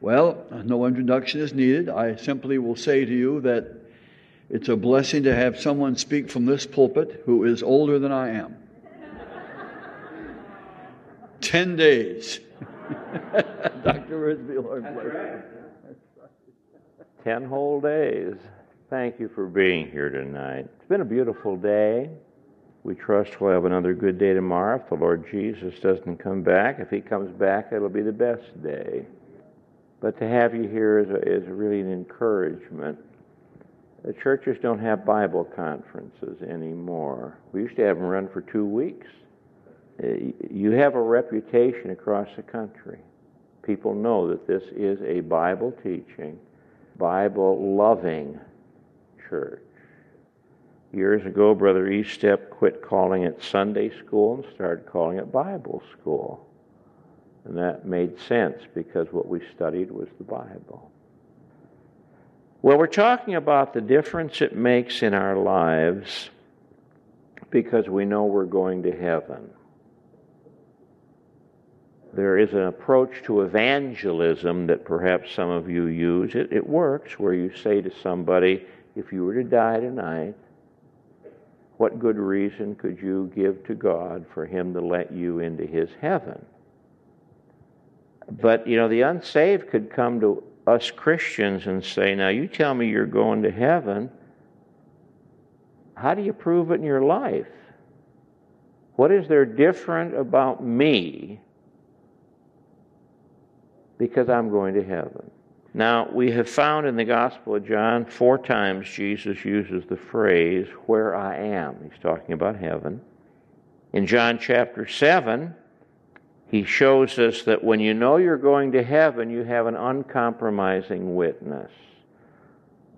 Well, no introduction is needed. I simply will say to you that it's a blessing to have someone speak from this pulpit who is older than I am. Ten days. Dr. Wiersbe, Lord bless you. Ten whole days. Thank you for being here tonight. It's been a beautiful day. We trust we'll have another good day tomorrow if the Lord Jesus doesn't come back. If he comes back, it'll be the best day. But to have you here is, a, is really an encouragement. The churches don't have Bible conferences anymore. We used to have them run for two weeks. Uh, you have a reputation across the country. People know that this is a Bible teaching, Bible loving church. Years ago, Brother Eastep quit calling it Sunday school and started calling it Bible school. And that made sense because what we studied was the Bible. Well, we're talking about the difference it makes in our lives because we know we're going to heaven. There is an approach to evangelism that perhaps some of you use. It, it works where you say to somebody, if you were to die tonight, what good reason could you give to God for Him to let you into His heaven? But, you know, the unsaved could come to us Christians and say, Now, you tell me you're going to heaven. How do you prove it in your life? What is there different about me because I'm going to heaven? Now, we have found in the Gospel of John four times Jesus uses the phrase, where I am. He's talking about heaven. In John chapter 7, he shows us that when you know you're going to heaven, you have an uncompromising witness.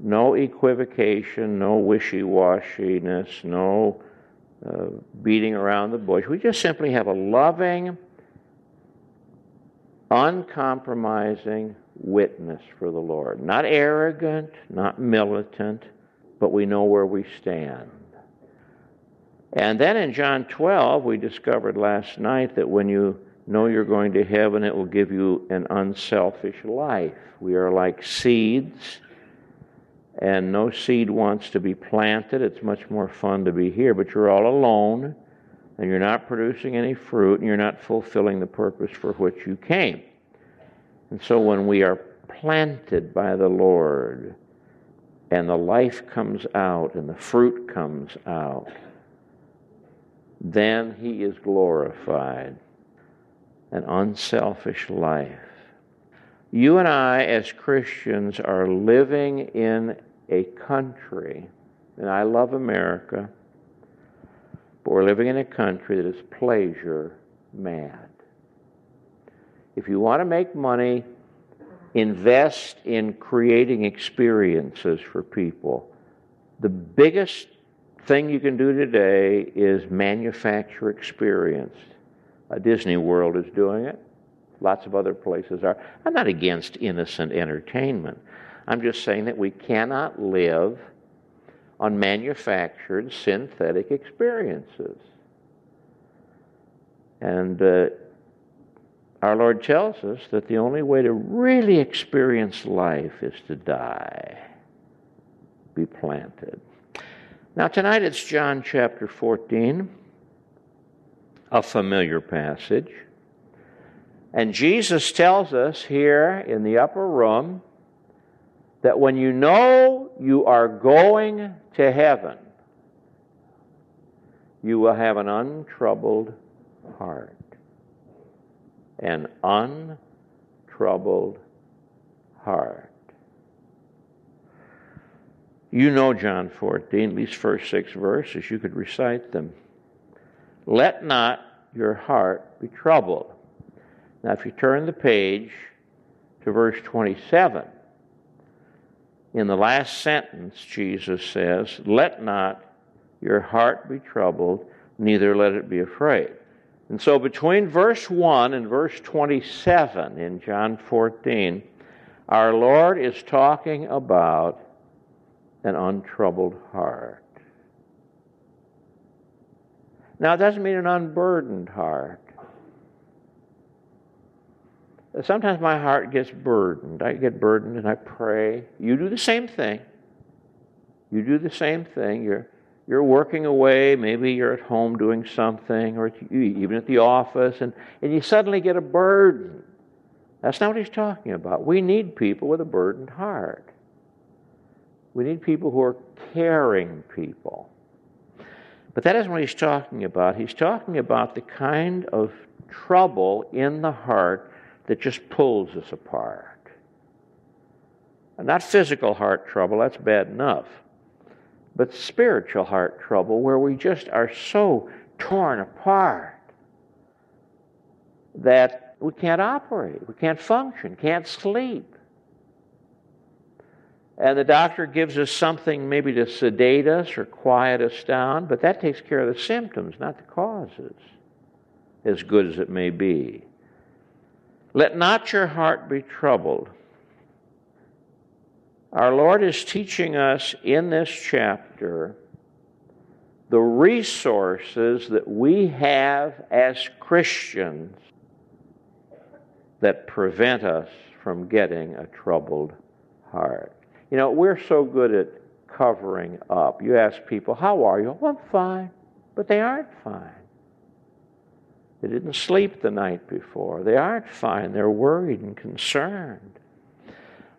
No equivocation, no wishy washiness, no uh, beating around the bush. We just simply have a loving, uncompromising witness for the Lord. Not arrogant, not militant, but we know where we stand. And then in John 12, we discovered last night that when you know you're going to heaven, it will give you an unselfish life. We are like seeds, and no seed wants to be planted. It's much more fun to be here, but you're all alone, and you're not producing any fruit, and you're not fulfilling the purpose for which you came. And so when we are planted by the Lord and the life comes out and the fruit comes out, then He is glorified. An unselfish life. You and I, as Christians, are living in a country, and I love America, but we're living in a country that is pleasure mad. If you want to make money, invest in creating experiences for people. The biggest thing you can do today is manufacture experience. A Disney World is doing it. Lots of other places are. I'm not against innocent entertainment. I'm just saying that we cannot live on manufactured synthetic experiences. And uh, our Lord tells us that the only way to really experience life is to die, be planted. Now, tonight it's John chapter 14, a familiar passage. And Jesus tells us here in the upper room that when you know you are going to heaven, you will have an untroubled heart an untroubled heart. You know John 14, at least first six verses, you could recite them. Let not your heart be troubled. Now, if you turn the page to verse 27, in the last sentence, Jesus says, Let not your heart be troubled, neither let it be afraid. And so between verse 1 and verse 27 in John 14, our Lord is talking about an untroubled heart. Now, it doesn't mean an unburdened heart. Sometimes my heart gets burdened. I get burdened and I pray. You do the same thing. You do the same thing. You're, you're working away. Maybe you're at home doing something, or even at the office, and, and you suddenly get a burden. That's not what he's talking about. We need people with a burdened heart. We need people who are caring people. But that isn't what he's talking about. He's talking about the kind of trouble in the heart that just pulls us apart. And Not physical heart trouble, that's bad enough. But spiritual heart trouble where we just are so torn apart that we can't operate, we can't function, can't sleep and the doctor gives us something maybe to sedate us or quiet us down, but that takes care of the symptoms, not the causes, as good as it may be. Let not your heart be troubled. Our Lord is teaching us in this chapter the resources that we have as Christians that prevent us from getting a troubled heart. You know, we're so good at covering up. You ask people, How are you? Well, I'm fine. But they aren't fine. They didn't sleep the night before. They aren't fine. They're worried and concerned.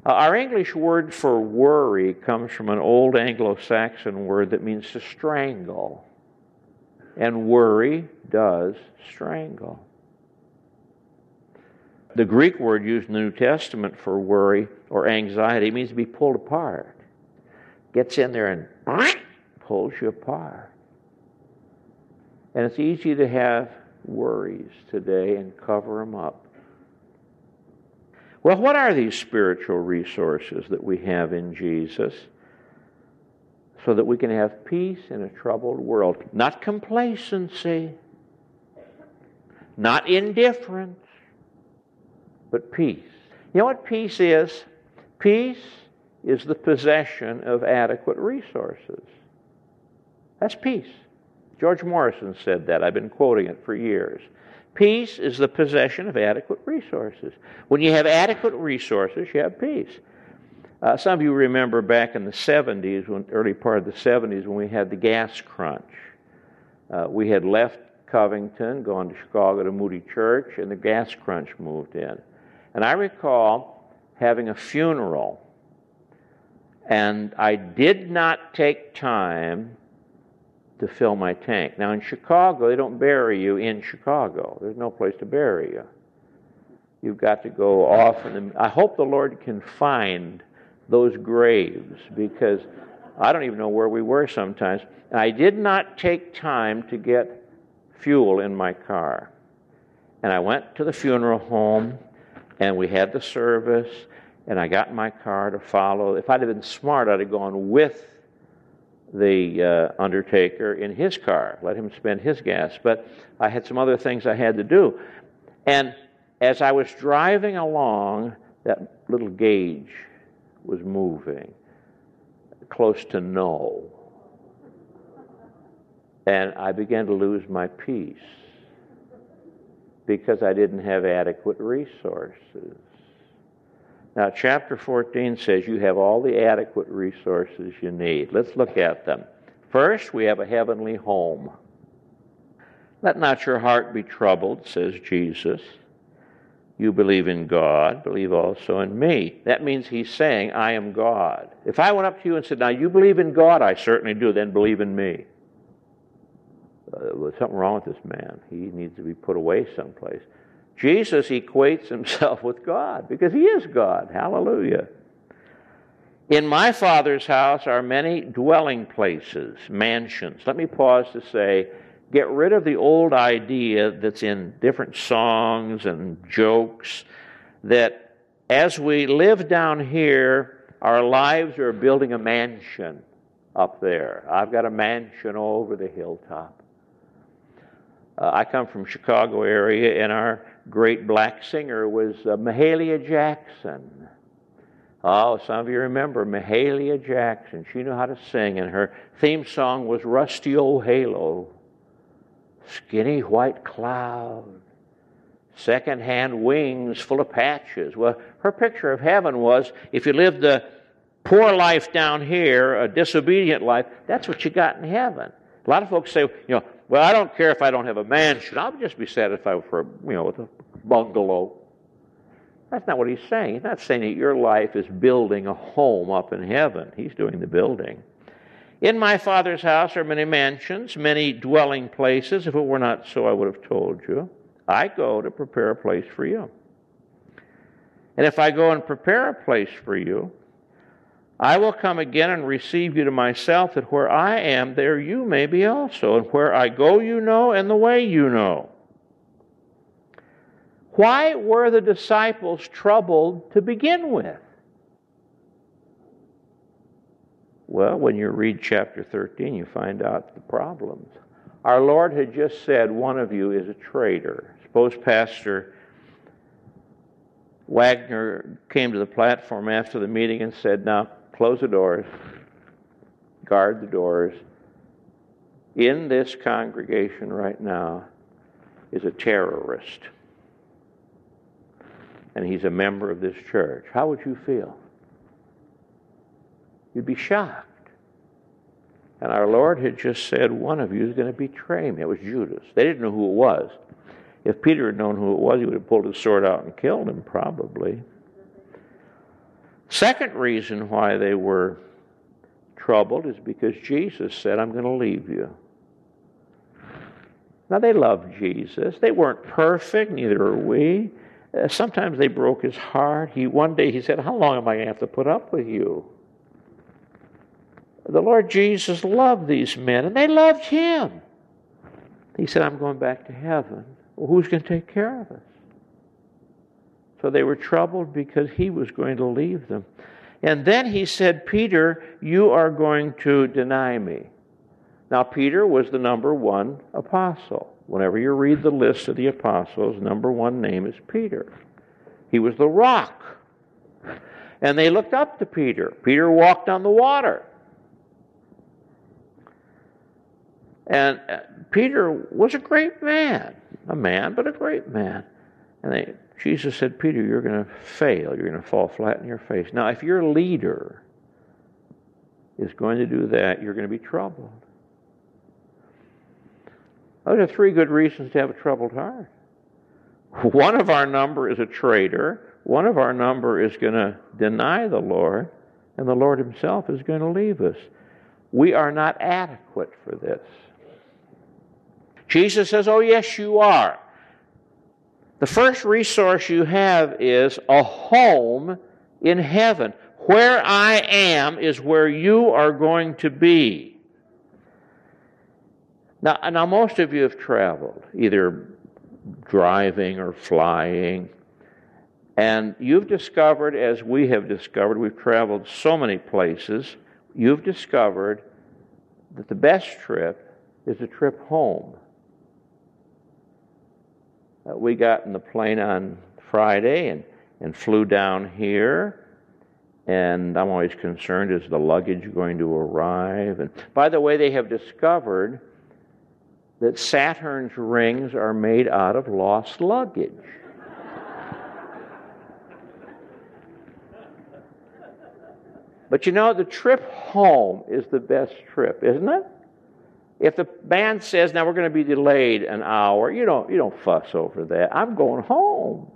Uh, our English word for worry comes from an old Anglo Saxon word that means to strangle. And worry does strangle. The Greek word used in the New Testament for worry or anxiety means to be pulled apart. Gets in there and pulls you apart. And it's easy to have worries today and cover them up. Well, what are these spiritual resources that we have in Jesus so that we can have peace in a troubled world? Not complacency, not indifference, but peace. You know what peace is? Peace is the possession of adequate resources. That's peace. George Morrison said that. I've been quoting it for years. Peace is the possession of adequate resources. When you have adequate resources, you have peace. Uh, some of you remember back in the 70s, when, early part of the 70s, when we had the gas crunch. Uh, we had left Covington, gone to Chicago to Moody Church, and the gas crunch moved in. And I recall having a funeral, and I did not take time to fill my tank. Now, in Chicago, they don't bury you in Chicago, there's no place to bury you. You've got to go off, and I hope the Lord can find those graves because I don't even know where we were sometimes. And I did not take time to get fuel in my car. And I went to the funeral home and we had the service, and I got in my car to follow. If I'd have been smart, I'd have gone with the uh, undertaker in his car, let him spend his gas. But I had some other things I had to do. And as I was driving along, that little gauge was moving close to null. And I began to lose my peace because I didn't have adequate resources. Now, chapter 14 says you have all the adequate resources you need. Let's look at them. First, we have a heavenly home. Let not your heart be troubled, says Jesus. You believe in God, believe also in me. That means he's saying, I am God. If I went up to you and said, Now you believe in God, I certainly do, then believe in me Uh, there's something wrong with this man. He needs to be put away someplace. Jesus equates himself with God because he is God. Hallelujah. In my Father's house are many dwelling places, mansions. Let me pause to say, get rid of the old idea that's in different songs and jokes that as we live down here, our lives are building a mansion up there. I've got a mansion over the hilltop. Uh, I come from Chicago area, and our great black singer was uh, Mahalia Jackson. Oh, some of you remember Mahalia Jackson. She knew how to sing, and her theme song was Rusty Old Halo. Skinny white cloud second-hand wings full of patches. Well, her picture of heaven was if you lived the poor life down here, a disobedient life, that's what you got in heaven. A lot of folks say, you know, well, I don't care if I don't have a mansion. I'll just be satisfied for, you know, with a bungalow. That's not what he's saying. He's not saying that your life is building a home up in heaven. He's doing the building. In my Father's house are many mansions, many dwelling places. If it were not so, I would have told you. I go to prepare a place for you. And if I go and prepare a place for you, I will come again and receive you to myself, that where I am, there you may be also. And where I go, you know, and the way you know. Why were the disciples troubled to begin with? Well, when you read chapter 13, you find out the problems. Our Lord had just said, One of you is a traitor. Suppose Pastor Wagner came to the platform after the meeting and said, Now, close the doors, guard the doors. In this congregation right now is a terrorist, and he's a member of this church. How would you feel? You'd be shocked. And our Lord had just said, One of you is going to betray me. It was Judas. They didn't know who it was. If Peter had known who it was, he would have pulled his sword out and killed him, probably. Second reason why they were troubled is because Jesus said, I'm going to leave you. Now, they loved Jesus. They weren't perfect, neither are we. Uh, sometimes they broke his heart. He One day he said, How long am I going to have to put up with you? The Lord Jesus loved these men, and they loved him. He said, I'm going back to heaven. Well, who's going to take care of us? So they were troubled because he was going to leave them. And then he said, Peter, you are going to deny me. Now, Peter was the number one apostle. Whenever you read the list of the apostles, number one name is Peter. He was the rock. And they looked up to Peter. Peter walked on the water. And uh, Peter was a great man, a man, but a great man. And they, Jesus said, Peter, you're going to fail. You're going to fall flat in your face. Now, if your leader is going to do that, you're going to be troubled. Those are three good reasons to have a troubled heart. One of our number is a traitor. One of our number is going to deny the Lord, and the Lord Himself is going to leave us. We are not adequate for this. Jesus says, Oh, yes, you are. The first resource you have is a home in heaven. Where I am is where you are going to be. Now, now most of you have traveled, either driving or flying. And you've discovered, as we have discovered, we've traveled so many places, you've discovered that the best trip is a trip home. Uh, we got in the plane on Friday and, and flew down here. And I'm always concerned is the luggage going to arrive? And by the way, they have discovered that Saturn's rings are made out of lost luggage. But you know, the trip home is the best trip, isn't it? If the band says, now we're going to be delayed an hour, you don't, you don't fuss over that. I'm going home.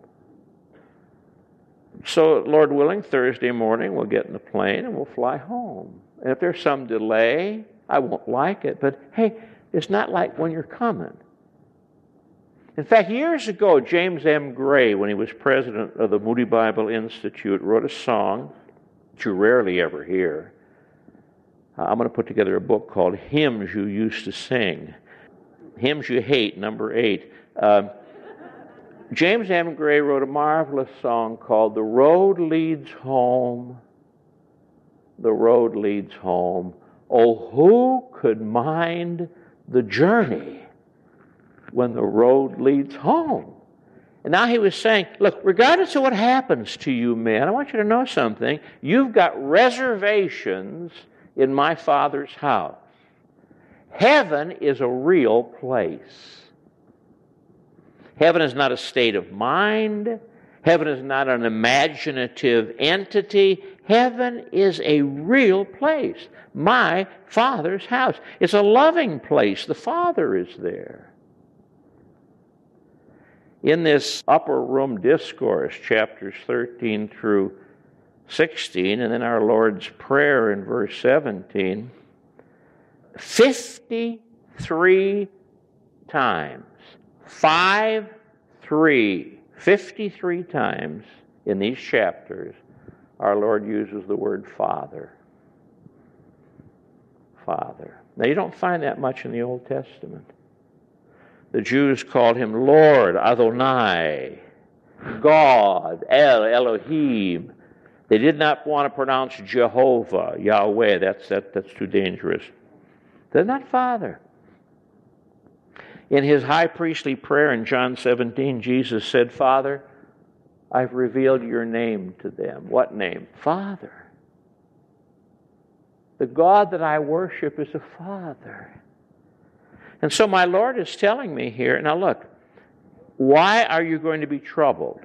So, Lord willing, Thursday morning we'll get in the plane and we'll fly home. And if there's some delay, I won't like it. But hey, it's not like when you're coming. In fact, years ago, James M. Gray, when he was president of the Moody Bible Institute, wrote a song that you rarely ever hear. I'm going to put together a book called Hymns You Used to Sing. Hymns You Hate, number eight. Uh, James M. Gray wrote a marvelous song called The Road Leads Home. The Road Leads Home. Oh, who could mind the journey when the road leads home? And now he was saying, look, regardless of what happens to you, men, I want you to know something. You've got reservations in my Father's house. Heaven is a real place. Heaven is not a state of mind. Heaven is not an imaginative entity. Heaven is a real place. My Father's house. It's a loving place. The Father is there. In this upper room discourse, chapters 13 through 16, and then our Lord's Prayer in verse 17, 53 times, 5 3, 53 times in these chapters, our Lord uses the word Father. Father. Now, you don't find that much in the Old Testament. The Jews called him Lord, Adonai, God, El, Elohim. They did not want to pronounce Jehovah, Yahweh. That's, that, that's too dangerous. They're not Father. In his high priestly prayer in John 17, Jesus said, Father, I've revealed your name to them. What name? Father. The God that I worship is a Father. And so my Lord is telling me here now look, why are you going to be troubled?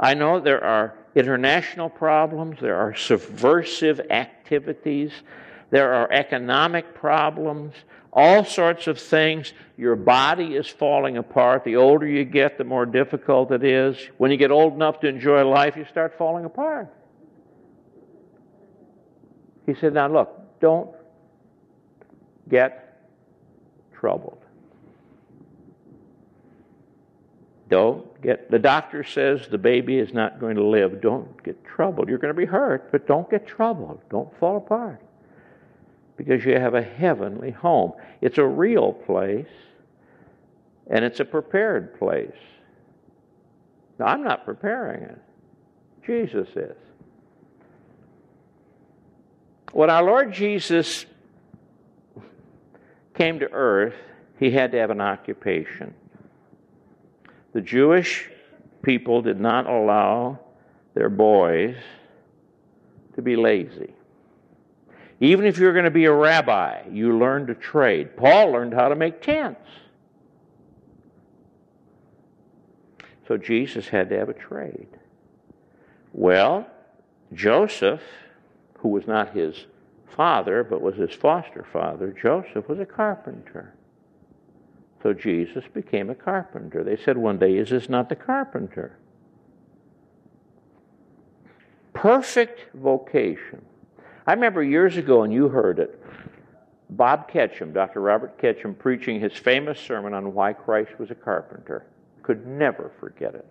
I know there are international problems, there are subversive activities, there are economic problems, all sorts of things. Your body is falling apart. The older you get, the more difficult it is. When you get old enough to enjoy life, you start falling apart. He said, Now look, don't get troubled. Don't get, the doctor says the baby is not going to live. Don't get troubled. You're going to be hurt, but don't get troubled. Don't fall apart. Because you have a heavenly home. It's a real place, and it's a prepared place. Now, I'm not preparing it, Jesus is. When our Lord Jesus came to earth, he had to have an occupation. The Jewish people did not allow their boys to be lazy. Even if you're going to be a rabbi, you learn to trade. Paul learned how to make tents. So Jesus had to have a trade. Well, Joseph who was not his father, but was his foster father, Joseph was a carpenter. So Jesus became a carpenter. They said one day, Is this not the carpenter? Perfect vocation. I remember years ago, and you heard it, Bob Ketcham, Dr. Robert Ketcham, preaching his famous sermon on why Christ was a carpenter. Could never forget it.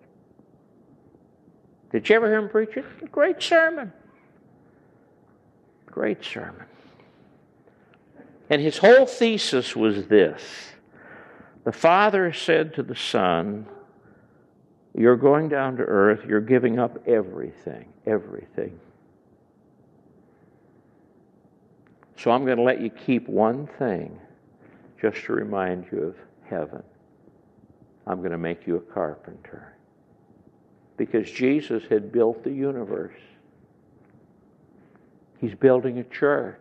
Did you ever hear him preach it? Great sermon. Great sermon. And his whole thesis was this The Father said to the Son, You're going down to earth, you're giving up everything, everything. So I'm going to let you keep one thing just to remind you of heaven. I'm going to make you a carpenter. Because Jesus had built the universe. He's building a church.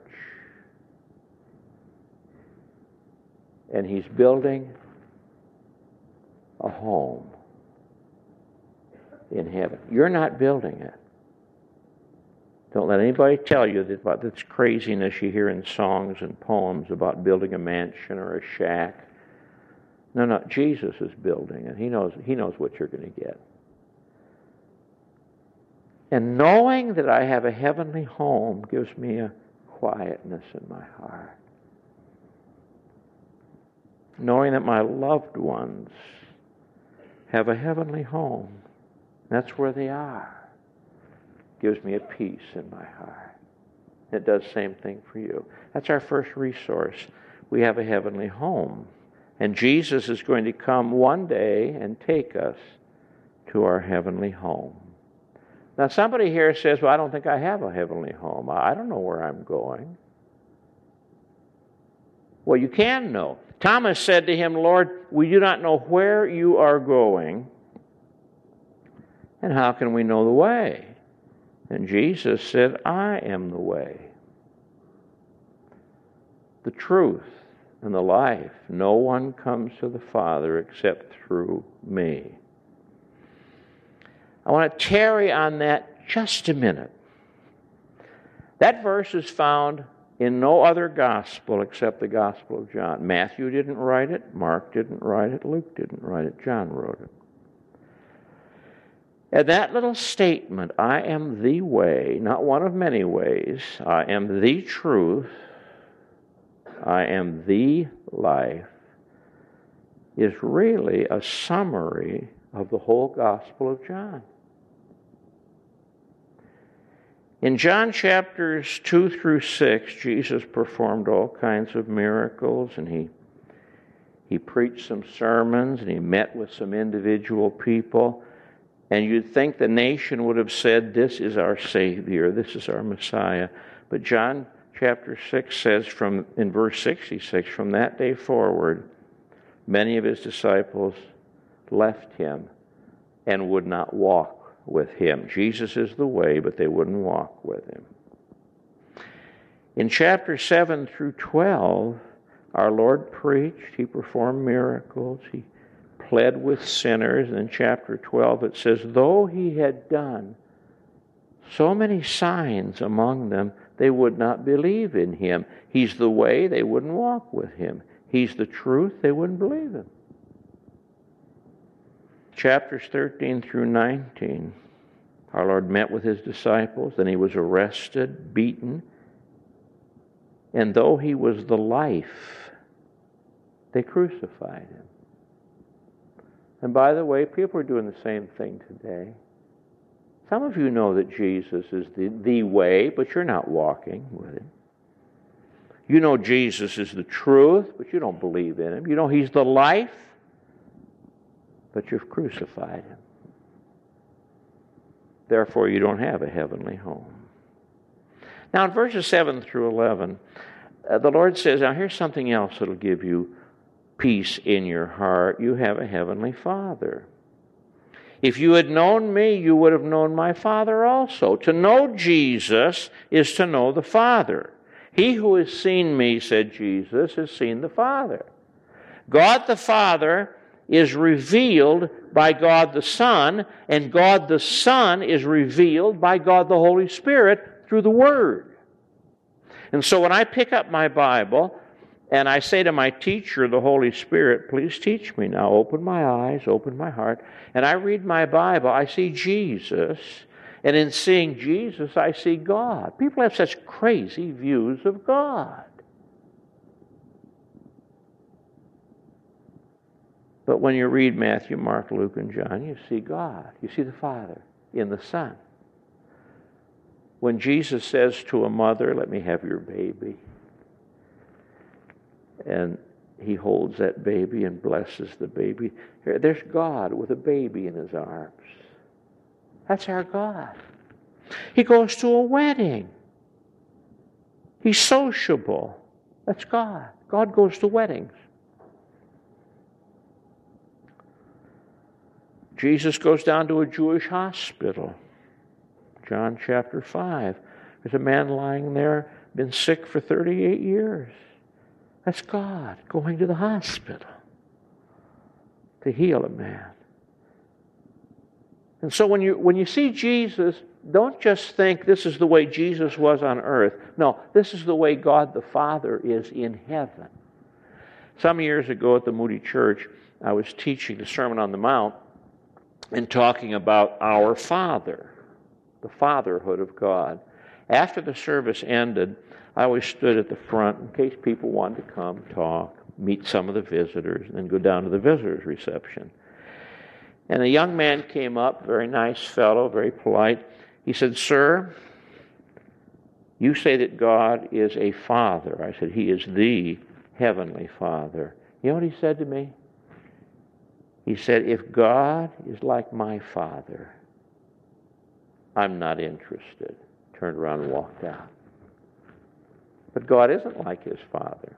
And he's building a home in heaven. You're not building it. Don't let anybody tell you that about this craziness you hear in songs and poems about building a mansion or a shack. No, no, Jesus is building it. He knows, he knows what you're going to get. And knowing that I have a heavenly home gives me a quietness in my heart. Knowing that my loved ones have a heavenly home, that's where they are, gives me a peace in my heart. It does same thing for you. That's our first resource. We have a heavenly home. And Jesus is going to come one day and take us to our heavenly home. Now, somebody here says, Well, I don't think I have a heavenly home. I don't know where I'm going. Well, you can know. Thomas said to him, Lord, we do not know where you are going, and how can we know the way? And Jesus said, I am the way, the truth, and the life. No one comes to the Father except through me. I want to tarry on that just a minute. That verse is found in no other gospel except the Gospel of John. Matthew didn't write it, Mark didn't write it, Luke didn't write it, John wrote it. And that little statement, I am the way, not one of many ways, I am the truth, I am the life, is really a summary of the whole Gospel of John. In John chapters 2 through 6, Jesus performed all kinds of miracles and he, he preached some sermons and he met with some individual people. And you'd think the nation would have said, This is our Savior, this is our Messiah. But John chapter 6 says from in verse 66 from that day forward many of his disciples left him and would not walk with him. Jesus is the way, but they wouldn't walk with him. In chapter 7 through 12, our Lord preached, he performed miracles, he pled with sinners. And in chapter 12, it says, Though he had done so many signs among them, they would not believe in him. He's the way, they wouldn't walk with him. He's the truth, they wouldn't believe him chapters 13 through 19, our Lord met with his disciples, and he was arrested, beaten, and though he was the life, they crucified him. And by the way, people are doing the same thing today. Some of you know that Jesus is the, the way, but you're not walking with him. You know Jesus is the truth, but you don't believe in him. You know he's the life, but you've crucified him. Therefore, you don't have a heavenly home. Now, in verses 7 through 11, uh, the Lord says, Now, here's something else that'll give you peace in your heart. You have a heavenly Father. If you had known me, you would have known my Father also. To know Jesus is to know the Father. He who has seen me, said Jesus, has seen the Father. God the Father is revealed by God the Son, and God the Son is revealed by God the Holy Spirit through the Word. And so when I pick up my Bible and I say to my teacher, the Holy Spirit, please teach me now, open my eyes, open my heart, and I read my Bible, I see Jesus. And in seeing Jesus, I see God. People have such crazy views of God. But when you read Matthew, Mark, Luke, and John, you see God. You see the Father in the Son. When Jesus says to a mother, Let me have your baby, and he holds that baby and blesses the baby, there's God with a baby in his arms. That's our God. He goes to a wedding. He's sociable. That's God. God goes to weddings. Jesus goes down to a Jewish hospital. John chapter 5. There's a man lying there, been sick for 38 years. That's God going to the hospital to heal a man. And so when you, when you see Jesus, don't just think this is the way Jesus was on earth. No, this is the way God the Father is in heaven. Some years ago at the Moody Church, I was teaching the Sermon on the Mount, and talking about our Father, the fatherhood of God. After the service ended, I always stood at the front in case people wanted to come, talk, meet some of the visitors, and then go down to the visitors' reception. And a young man came up, very nice fellow, very polite. He said, Sir, you say that God is a father. I said, He is the heavenly father. You know what he said to me? He said, If God is like my father, I'm not interested. Turned around and walked out. But God isn't like his father.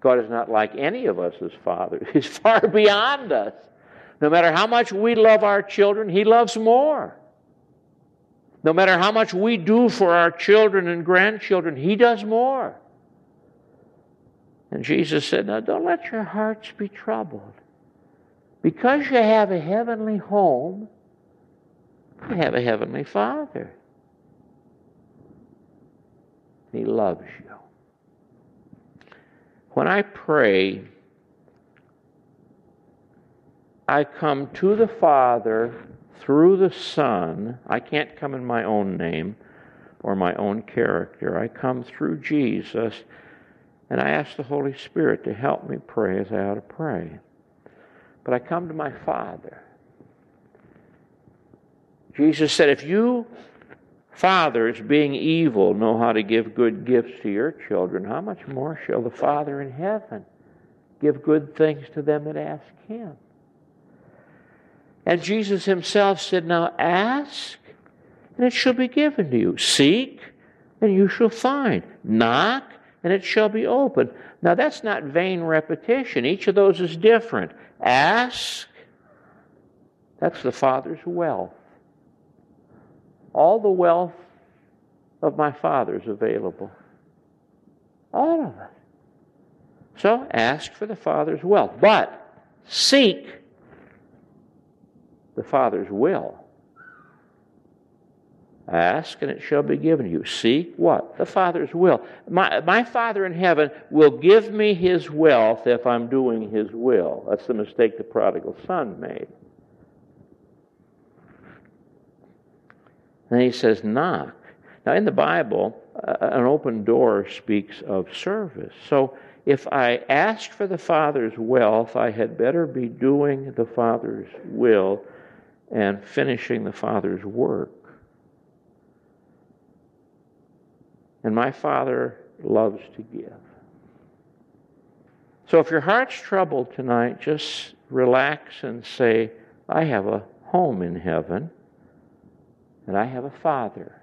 God is not like any of us as fathers. He's far beyond us. No matter how much we love our children, He loves more. No matter how much we do for our children and grandchildren, He does more. And Jesus said, Now don't let your hearts be troubled. Because you have a heavenly home, you have a heavenly Father. He loves you. When I pray, I come to the Father through the Son. I can't come in my own name or my own character. I come through Jesus, and I ask the Holy Spirit to help me pray as I ought to pray. But I come to my Father. Jesus said, If you fathers, being evil, know how to give good gifts to your children, how much more shall the Father in heaven give good things to them that ask him? And Jesus himself said, Now ask, and it shall be given to you. Seek, and you shall find. Knock, and it shall be opened. Now that's not vain repetition. Each of those is different. Ask, that's the Father's wealth. All the wealth of my Father is available. All of it. So ask for the Father's wealth. But seek the Father's will. Ask and it shall be given you. Seek what? The Father's will. My, my Father in heaven will give me his wealth if I'm doing his will. That's the mistake the prodigal son made. And he says, knock. Now, in the Bible, uh, an open door speaks of service. So, if I ask for the Father's wealth, I had better be doing the Father's will and finishing the Father's work. And my Father loves to give. So if your heart's troubled tonight, just relax and say, I have a home in heaven, and I have a Father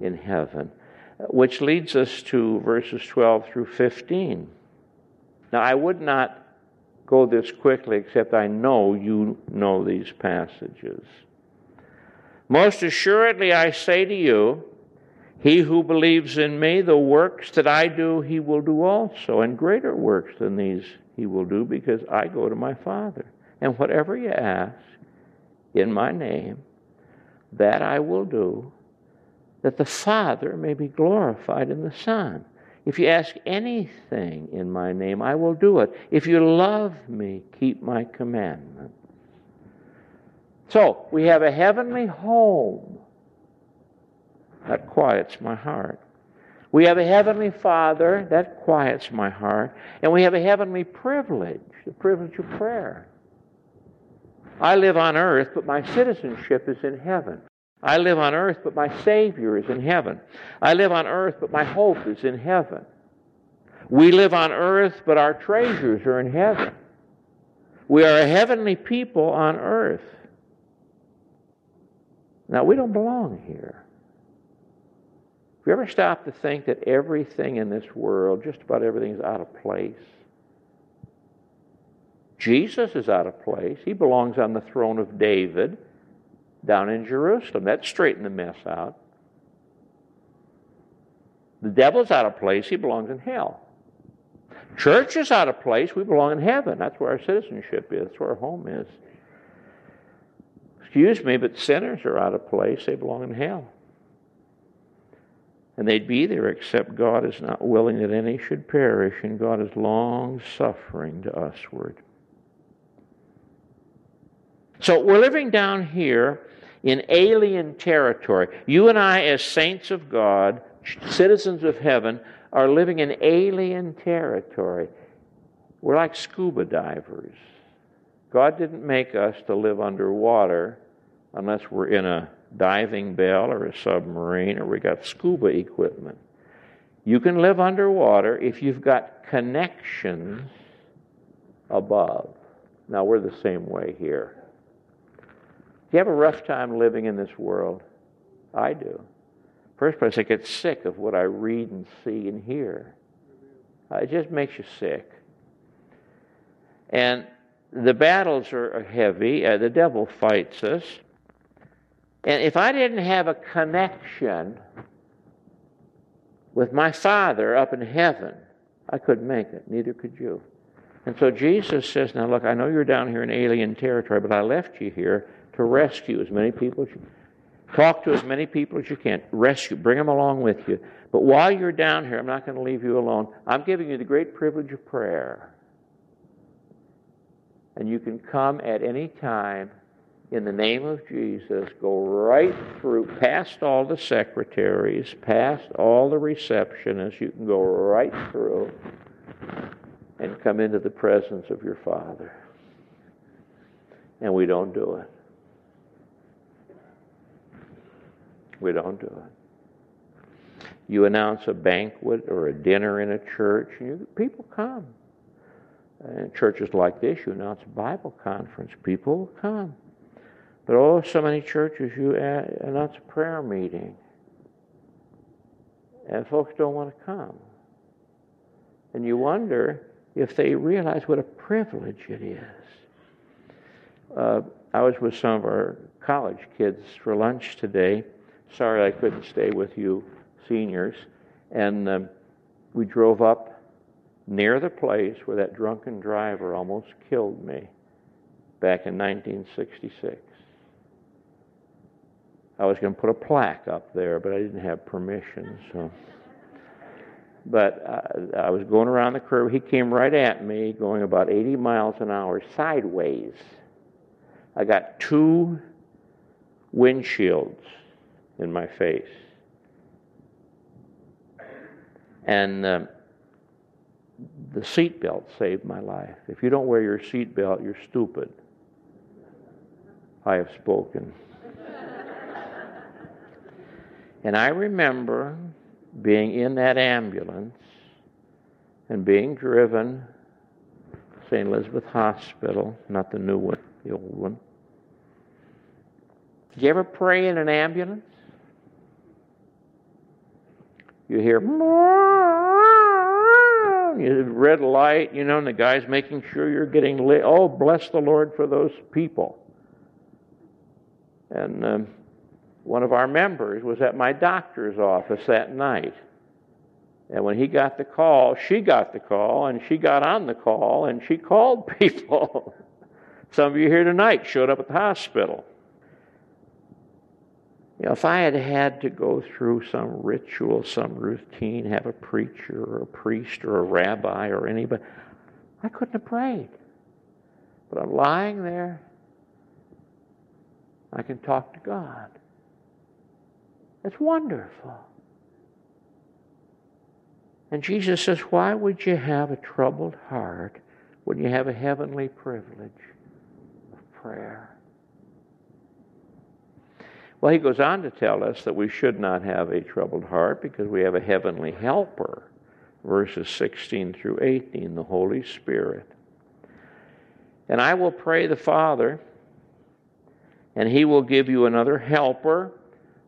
in heaven. Which leads us to verses 12 through 15. Now, I would not go this quickly, except I know you know these passages. Most assuredly, I say to you, he who believes in me, the works that I do, he will do also, and greater works than these he will do, because I go to my Father. And whatever you ask in my name, that I will do, that the Father may be glorified in the Son. If you ask anything in my name, I will do it. If you love me, keep my commandments. So, we have a heavenly home. That quiets my heart. We have a heavenly Father. That quiets my heart. And we have a heavenly privilege, the privilege of prayer. I live on earth, but my citizenship is in heaven. I live on earth, but my Savior is in heaven. I live on earth, but my hope is in heaven. We live on earth, but our treasures are in heaven. We are a heavenly people on earth. Now, we don't belong here. You ever stop to think that everything in this world, just about everything, is out of place? Jesus is out of place. He belongs on the throne of David down in Jerusalem. That straightened the mess out. The devil's out of place. He belongs in hell. Church is out of place. We belong in heaven. That's where our citizenship is. That's where our home is. Excuse me, but sinners are out of place. They belong in hell. And they'd be there except God is not willing that any should perish, and God is long suffering to usward. So we're living down here in alien territory. You and I, as saints of God, citizens of heaven, are living in alien territory. We're like scuba divers. God didn't make us to live underwater unless we're in a diving bell or a submarine or we got scuba equipment. You can live underwater if you've got connections above. Now, we're the same way here. Do you have a rough time living in this world? I do. First place, I get sick of what I read and see and hear. It just makes you sick. And the battles are heavy. Uh, the devil fights us. And if I didn't have a connection with my Father up in heaven, I couldn't make it. Neither could you. And so Jesus says, Now look, I know you're down here in alien territory, but I left you here to rescue as many people as you Talk to as many people as you can. Rescue, bring them along with you. But while you're down here, I'm not going to leave you alone. I'm giving you the great privilege of prayer. And you can come at any time in the name of Jesus, go right through, past all the secretaries, past all the receptionists. You can go right through and come into the presence of your Father. And we don't do it. We don't do it. You announce a banquet or a dinner in a church, and you, people come. In churches like this, you announce a Bible conference, people come. But oh, so many churches, you announce a prayer meeting, and folks don't want to come. And you wonder if they realize what a privilege it is. Uh, I was with some of our college kids for lunch today sorry I couldn't stay with you seniors. And um, we drove up near the place where that drunken driver almost killed me back in 1966. I was going to put a plaque up there, but I didn't have permission, so. But uh, I was going around the curve. He came right at me, going about 80 miles an hour sideways. I got two windshields in my face. And uh, the seatbelt saved my life. If you don't wear your seatbelt, you're stupid. I have spoken. And I remember being in that ambulance and being driven St. Elizabeth Hospital, not the new one, the old one. Did you ever pray in an ambulance? You hear you red light, you know, and the guy's making sure you're getting lit. Oh, bless the Lord for those people. And um, one of our members was at my doctor's office that night. And when he got the call, she got the call, and she got on the call, and she called people. Some of you here tonight showed up at the hospital. You know, if I had had to go through some ritual, some routine, have a preacher or a priest or a rabbi or anybody, I couldn't have prayed. But I'm lying there. I can talk to God. It's wonderful. And Jesus says, Why would you have a troubled heart when you have a heavenly privilege of prayer? Well, he goes on to tell us that we should not have a troubled heart because we have a heavenly helper. Verses 16 through 18, the Holy Spirit. And I will pray the Father, and he will give you another helper.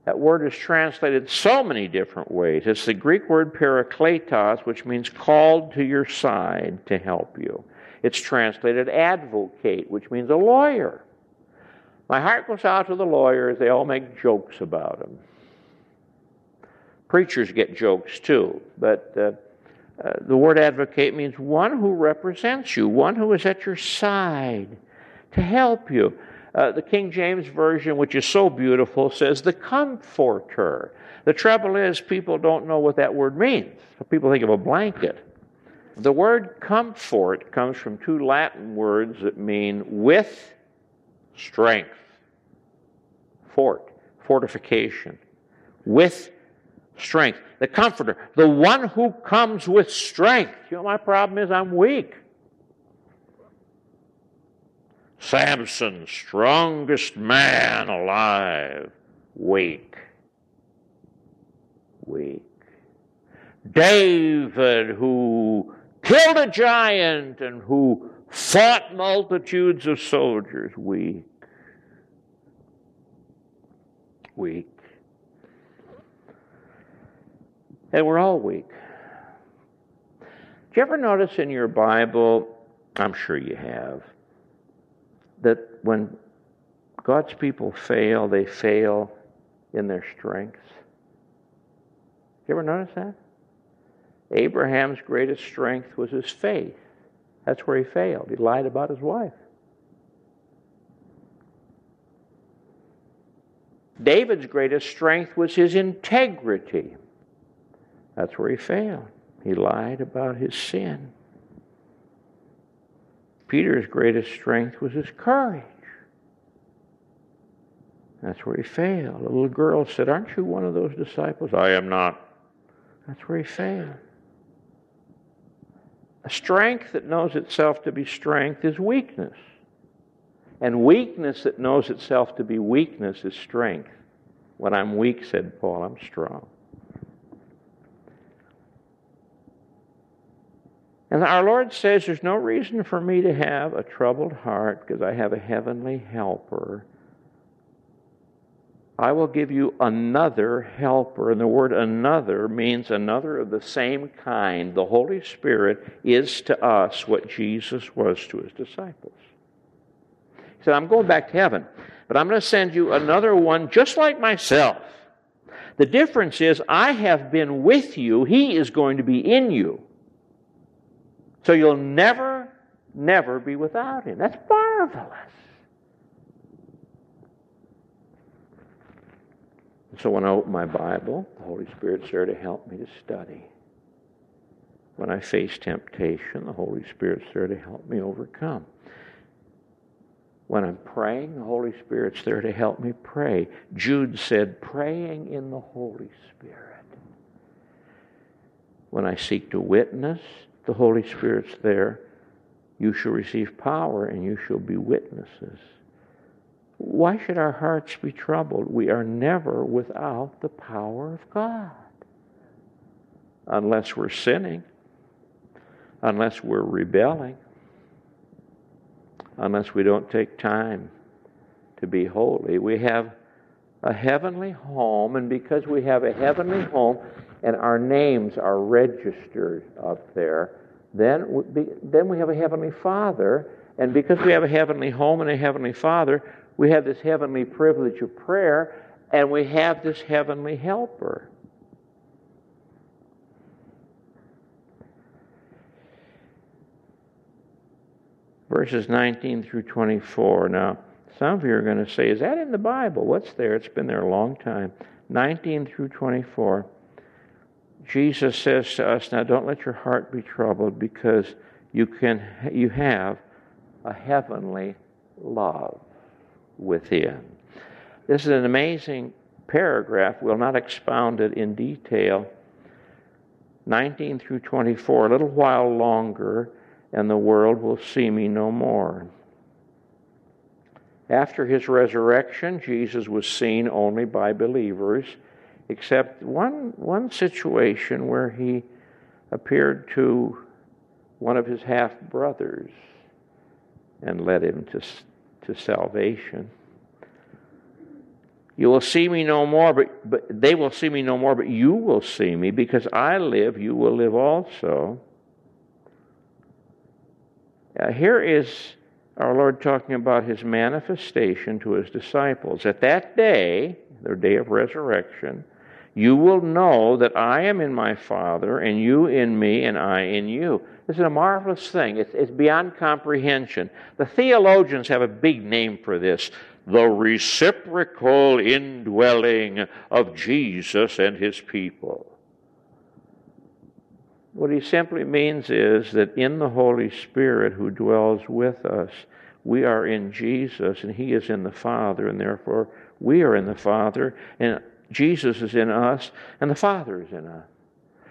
That word is translated so many different ways. It's the Greek word parakletos, which means called to your side to help you. It's translated advocate, which means a lawyer. My heart goes out to the lawyers. They all make jokes about him. Preachers get jokes too, but uh, uh, the word advocate means one who represents you, one who is at your side to help you. Uh, the King James Version, which is so beautiful, says the comforter. The trouble is, people don't know what that word means. People think of a blanket. The word comfort comes from two Latin words that mean with strength fort, fortification, with strength. The comforter, the one who comes with strength. You know, my problem is I'm weak. Samson, strongest man alive, weak. Weak. David, who killed a giant and who fought multitudes of soldiers, weak weak. And we're all weak. Do you ever notice in your Bible, I'm sure you have, that when God's people fail, they fail in their strengths? You ever notice that? Abraham's greatest strength was his faith. That's where he failed. He lied about his wife. David's greatest strength was his integrity. That's where he failed. He lied about his sin. Peter's greatest strength was his courage. That's where he failed. A little girl said, Aren't you one of those disciples? I am not. That's where he failed. A strength that knows itself to be strength is weakness. And weakness that knows itself to be weakness is strength. When I'm weak, said Paul, I'm strong. And our Lord says there's no reason for me to have a troubled heart because I have a heavenly helper. I will give you another helper. And the word another means another of the same kind. The Holy Spirit is to us what Jesus was to his disciples. He said, I'm going back to heaven, but I'm going to send you another one just like myself. The difference is, I have been with you, he is going to be in you. So you'll never, never be without him. That's marvelous. So when I open my Bible, the Holy Spirit's there to help me to study. When I face temptation, the Holy Spirit's there to help me overcome. When I'm praying, the Holy Spirit's there to help me pray. Jude said, praying in the Holy Spirit. When I seek to witness, the Holy Spirit's there. You shall receive power and you shall be witnesses. Why should our hearts be troubled? We are never without the power of God. Unless we're sinning, unless we're rebelling, unless we don't take time to be holy. We have a heavenly home, and because we have a heavenly home and our names are registered up there, then, then we have a heavenly Father, and because we have a heavenly home and a heavenly Father, we have this heavenly privilege of prayer, and we have this heavenly helper. Verses 19 through 24. Now, some of you are going to say, Is that in the Bible? What's there? It's been there a long time. 19 through 24. Jesus says to us, Now don't let your heart be troubled because you, can, you have a heavenly love within. This is an amazing paragraph. We'll not expound it in detail. 19 through 24, a little while longer, and the world will see me no more. After his resurrection, Jesus was seen only by believers, except one, one situation where he appeared to one of his half brothers and led him to to salvation. You will see me no more, but, but they will see me no more, but you will see me. Because I live, you will live also. Uh, here is our Lord talking about his manifestation to his disciples. At that day, their day of resurrection, you will know that I am in my Father, and you in me, and I in you. This is a marvelous thing. It's, it's beyond comprehension. The theologians have a big name for this the reciprocal indwelling of Jesus and his people. What he simply means is that in the Holy Spirit who dwells with us, we are in Jesus and he is in the Father, and therefore we are in the Father, and Jesus is in us, and the Father is in us.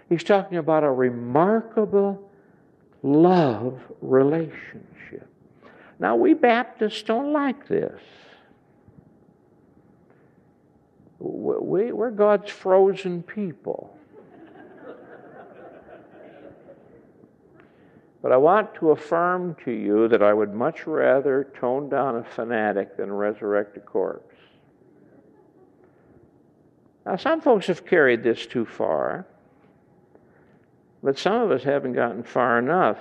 He's talking about a remarkable love relationship. Now, we Baptists don't like this. We, we're God's frozen people. But I want to affirm to you that I would much rather tone down a fanatic than resurrect a corpse. Now, some folks have carried this too far. But some of us haven't gotten far enough.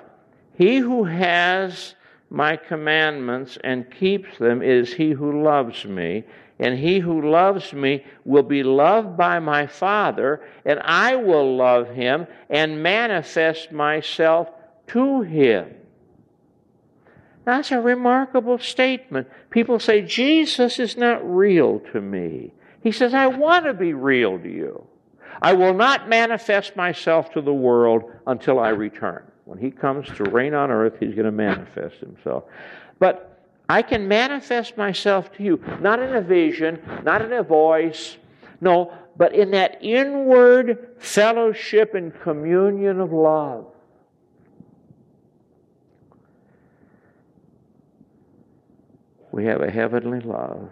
He who has my commandments and keeps them is he who loves me. And he who loves me will be loved by my Father, and I will love him and manifest myself to him. That's a remarkable statement. People say, Jesus is not real to me. He says, I want to be real to you. I will not manifest myself to the world until I return. When he comes to reign on earth, he's going to manifest himself. But I can manifest myself to you, not in a vision, not in a voice, no, but in that inward fellowship and communion of love. We have a heavenly love.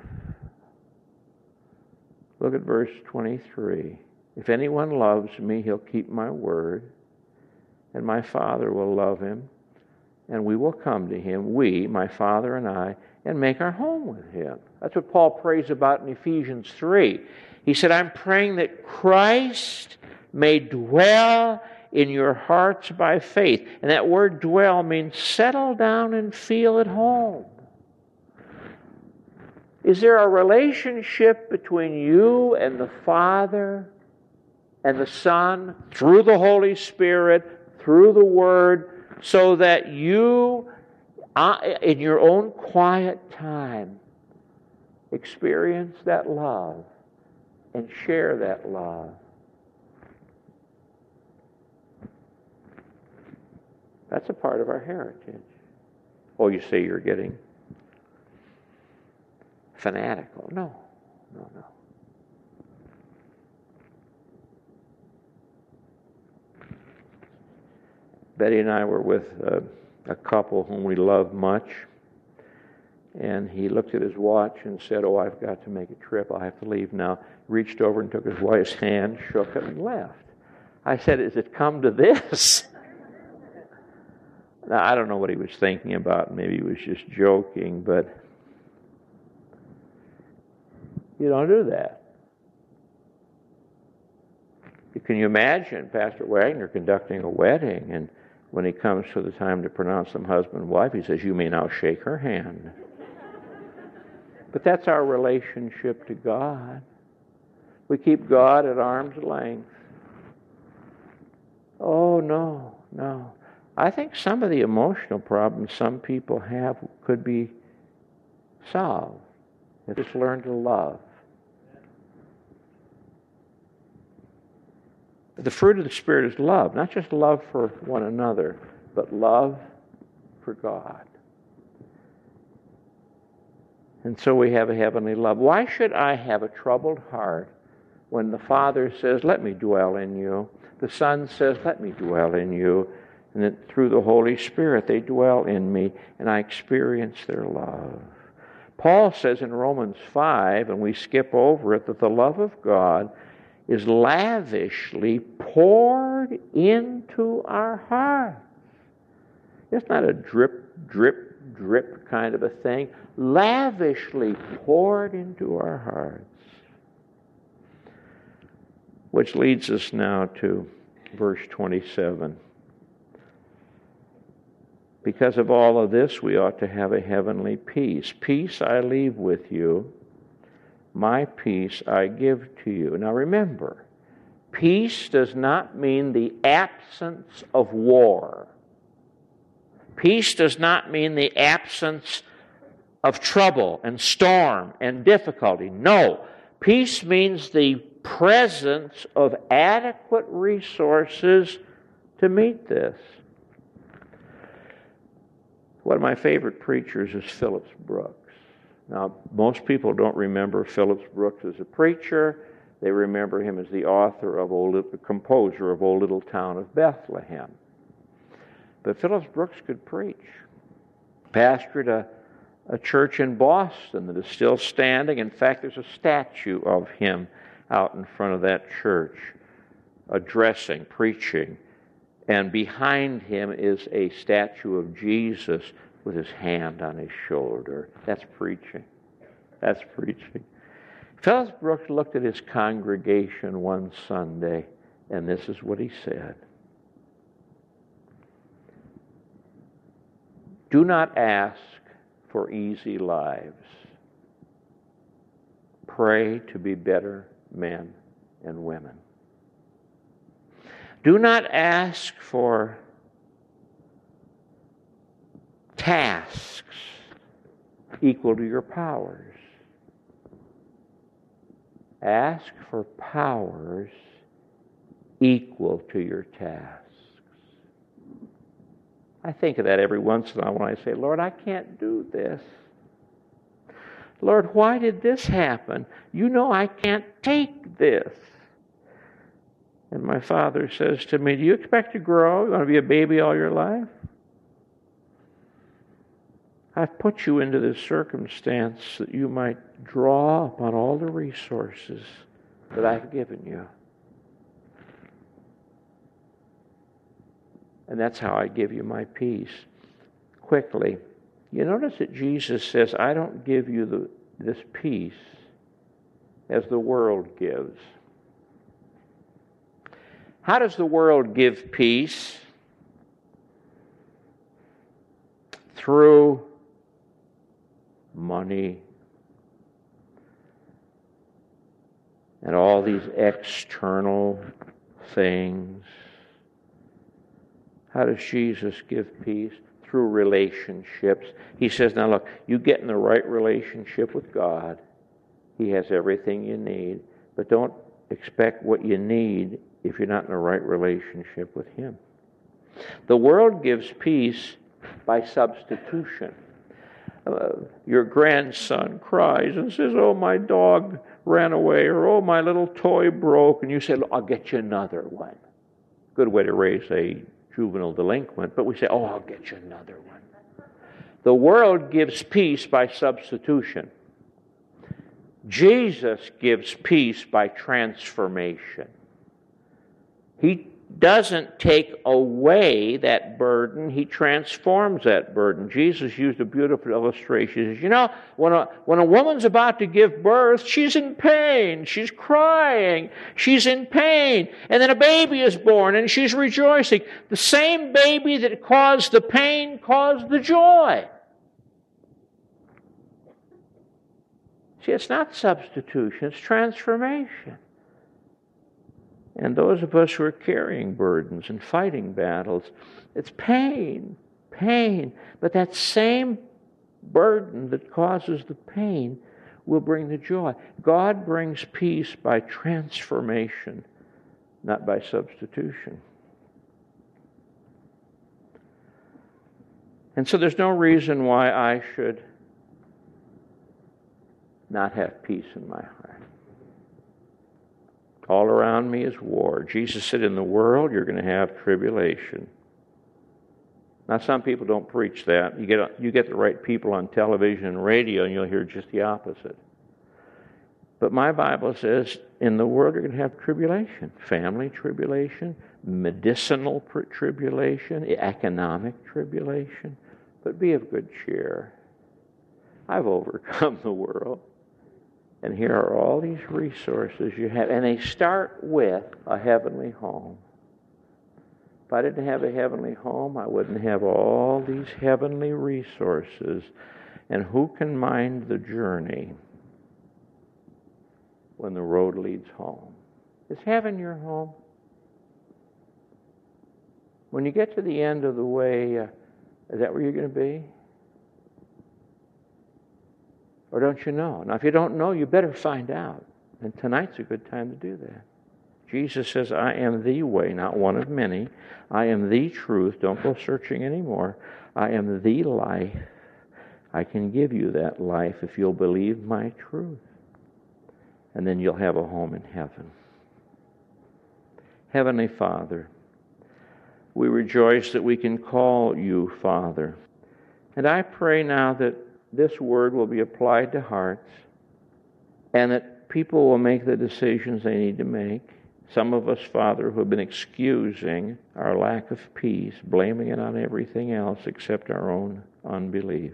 Look at verse 23. If anyone loves me, he'll keep my word, and my Father will love him, and we will come to him, we, my Father and I, and make our home with him. That's what Paul prays about in Ephesians 3. He said, I'm praying that Christ may dwell in your hearts by faith. And that word dwell means settle down and feel at home. Is there a relationship between you and the Father and the Son through the Holy Spirit, through the Word, so that you, uh, in your own quiet time, experience that love and share that love? That's a part of our heritage. Oh, you say you're getting fanatical. No, no, no. Betty and I were with uh, a couple whom we love much, and he looked at his watch and said, Oh, I've got to make a trip. I'll have to leave now. Reached over and took his wife's hand, shook it, and left. I said, Has it come to this? now, I don't know what he was thinking about. Maybe he was just joking, but you don't do that. Can you imagine Pastor Wagner conducting a wedding and when he comes to the time to pronounce them husband and wife, he says, You may now shake her hand. but that's our relationship to God. We keep God at arm's length. Oh, no, no. I think some of the emotional problems some people have could be solved if just learn to love. The fruit of the Spirit is love, not just love for one another, but love for God. And so we have a heavenly love. Why should I have a troubled heart when the Father says, Let me dwell in you? The Son says, Let me dwell in you. And that through the Holy Spirit they dwell in me and I experience their love. Paul says in Romans 5, and we skip over it, that the love of God is lavishly poured into our hearts. It's not a drip, drip, drip kind of a thing. Lavishly poured into our hearts. Which leads us now to verse 27. Because of all of this, we ought to have a heavenly peace. Peace I leave with you my peace I give to you. Now remember, peace does not mean the absence of war. Peace does not mean the absence of trouble and storm and difficulty. No. Peace means the presence of adequate resources to meet this. One of my favorite preachers is Phillips Brooks. Now, most people don't remember Phillips Brooks as a preacher. They remember him as the author of old, the composer of Old Little Town of Bethlehem. But Phillips Brooks could preach. Pastored a, a church in Boston that is still standing. In fact, there's a statue of him out in front of that church, addressing, preaching. And behind him is a statue of Jesus with his hand on his shoulder. That's preaching. That's preaching. Phillips Brooks looked at his congregation one Sunday, and this is what he said Do not ask for easy lives. Pray to be better men and women. Do not ask for tasks equal to your powers. Ask for powers equal to your tasks. I think of that every once in a while when I say, Lord, I can't do this. Lord, why did this happen? You know I can't take this. And my father says to me, Do you expect to grow? You want to be a baby all your life? I've put you into this circumstance that you might draw upon all the resources that I've given you. And that's how I give you my peace. Quickly, you notice that Jesus says, I don't give you the, this peace as the world gives. How does the world give peace? Through money and all these external things. How does Jesus give peace? Through relationships. He says, Now look, you get in the right relationship with God, He has everything you need. But don't expect what you need if you're not in the right relationship with Him. The world gives peace by substitution. Uh, your grandson cries and says, Oh, my dog ran away, or Oh, my little toy broke, and you say, I'll get you another one. Good way to raise a juvenile delinquent, but we say, oh, I'll get you another one. The world gives peace by substitution. Jesus gives peace by transformation. He doesn't take away that burden, he transforms that burden. Jesus used a beautiful illustration. He says, You know, when a, when a woman's about to give birth, she's in pain, she's crying, she's in pain, and then a baby is born and she's rejoicing. The same baby that caused the pain caused the joy. See, it's not substitution, it's transformation. And those of us who are carrying burdens and fighting battles, it's pain, pain. But that same burden that causes the pain will bring the joy. God brings peace by transformation, not by substitution. And so there's no reason why I should not have peace in my heart. All around me is war. Jesus said, In the world, you're going to have tribulation. Now, some people don't preach that. You get, you get the right people on television and radio, and you'll hear just the opposite. But my Bible says, in the world, you're going to have tribulation family tribulation, medicinal tribulation, economic tribulation. But be of good cheer. I've overcome the world. And here are all these resources you have. And they start with a heavenly home. If I didn't have a heavenly home, I wouldn't have all these heavenly resources. And who can mind the journey when the road leads home? Is heaven your home? When you get to the end of the way, uh, is that where you're going to be? Or don't you know? Now, if you don't know, you better find out. And tonight's a good time to do that. Jesus says, I am the way, not one of many. I am the truth. Don't go searching anymore. I am the life. I can give you that life if you'll believe my truth. And then you'll have a home in heaven. Heavenly Father, we rejoice that we can call you Father. And I pray now that this word will be applied to hearts and that people will make the decisions they need to make. Some of us, Father, who have been excusing our lack of peace, blaming it on everything else except our own unbelief.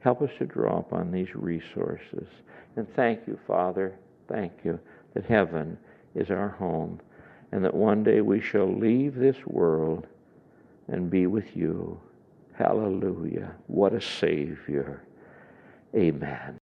Help us to draw upon these resources. And thank you, Father, thank you that heaven is our home and that one day we shall leave this world and be with you. Hallelujah. What a Savior. Amen.